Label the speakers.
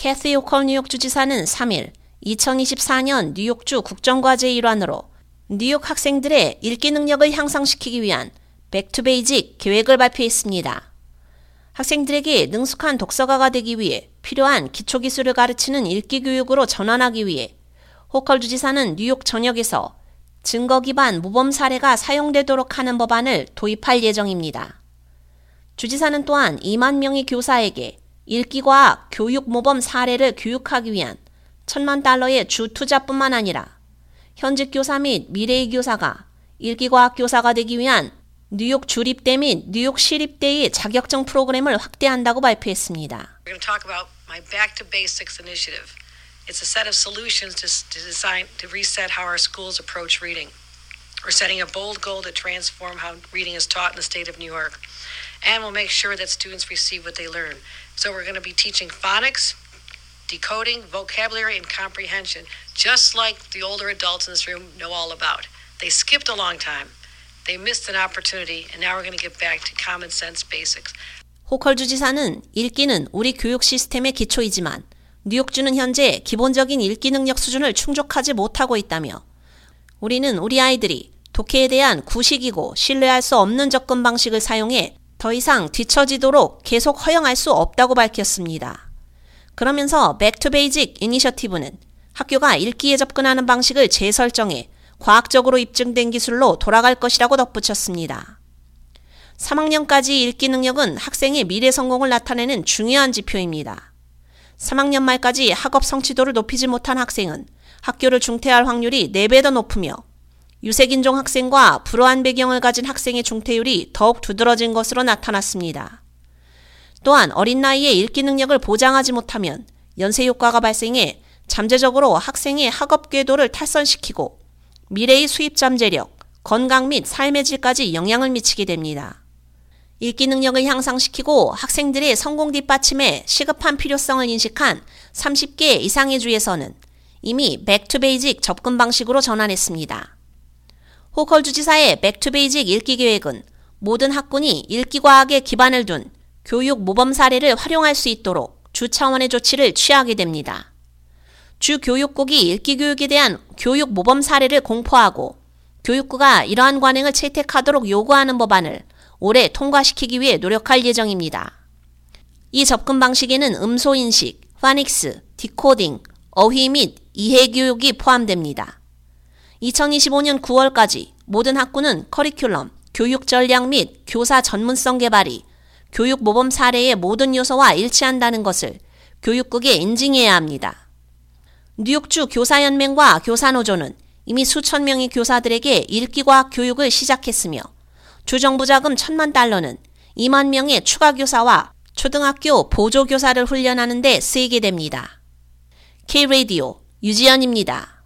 Speaker 1: 캐시 호컬 뉴욕 주지사는 3일 2024년 뉴욕주 국정과제 일환으로 뉴욕 학생들의 읽기 능력을 향상시키기 위한 Back to Basic 계획을 발표했습니다. 학생들에게 능숙한 독서가가 되기 위해 필요한 기초기술을 가르치는 읽기 교육으로 전환하기 위해 호컬 주지사는 뉴욕 전역에서 증거 기반 모범 사례가 사용되도록 하는 법안을 도입할 예정입니다. 주지사는 또한 2만 명의 교사에게 읽기과학 교육 모범 사례를 교육하기 위한 천만 달러의 주 투자뿐만 아니라 현직 교사 및 미래의 교사가 읽기과학 교사가 되기 위한 뉴욕 주립대 및 뉴욕 시립대의 자격증 프로그램을 확대한다고 발표했습니다.
Speaker 2: And we'll make sure that students receive what they learn. So we're going to be teaching phonics, decoding, vocabulary, and comprehension, just like the older adults in this room know all about. They skipped a long time. They missed an opportunity, and now we're going to get back to common sense basics.
Speaker 1: 호컬 주지사는 읽기는 우리 교육 시스템의 기초이지만 뉴욕주는 현재 기본적인 읽기 능력 수준을 충족하지 못하고 있다며 우리는 우리 아이들이 독해에 대한 구식이고 신뢰할 수 없는 접근 방식을 사용해 더 이상 뒤처지도록 계속 허용할 수 없다고 밝혔습니다. 그러면서 Back to Basic 이니셔티브는 학교가 읽기에 접근하는 방식을 재설정해 과학적으로 입증된 기술로 돌아갈 것이라고 덧붙였습니다. 3학년까지 읽기 능력은 학생의 미래 성공을 나타내는 중요한 지표입니다. 3학년 말까지 학업 성취도를 높이지 못한 학생은 학교를 중퇴할 확률이 4배 더 높으며 유색인종 학생과 불우한 배경을 가진 학생의 중퇴율이 더욱 두드러진 것으로 나타났습니다. 또한 어린 나이에 읽기 능력을 보장하지 못하면 연쇄 효과가 발생해 잠재적으로 학생의 학업 궤도를 탈선시키고 미래의 수입 잠재력, 건강 및 삶의 질까지 영향을 미치게 됩니다. 읽기 능력을 향상시키고 학생들의 성공 뒷받침에 시급한 필요성을 인식한 30개 이상의 주에서는 이미 Back to Basic 접근 방식으로 전환했습니다. 호컬 주지사의 Back to Basic 읽기 계획은 모든 학군이 읽기 과학에 기반을 둔 교육 모범 사례를 활용할 수 있도록 주 차원의 조치를 취하게 됩니다. 주 교육국이 읽기 교육에 대한 교육 모범 사례를 공포하고 교육부가 이러한 관행을 채택하도록 요구하는 법안을 올해 통과시키기 위해 노력할 예정입니다. 이 접근 방식에는 음소 인식, 파닉스, 디코딩, 어휘 및 이해 교육이 포함됩니다. 2025년 9월까지 모든 학군은 커리큘럼, 교육 전략 및 교사 전문성 개발이 교육 모범 사례의 모든 요소와 일치한다는 것을 교육국에 인증해야 합니다. 뉴욕주 교사연맹과 교사노조는 이미 수천 명의 교사들에게 읽기과학 교육을 시작했으며 주정부 자금 천만 달러는 2만 명의 추가 교사와 초등학교 보조교사를 훈련하는 데 쓰이게 됩니다. K-Radio 유지연입니다.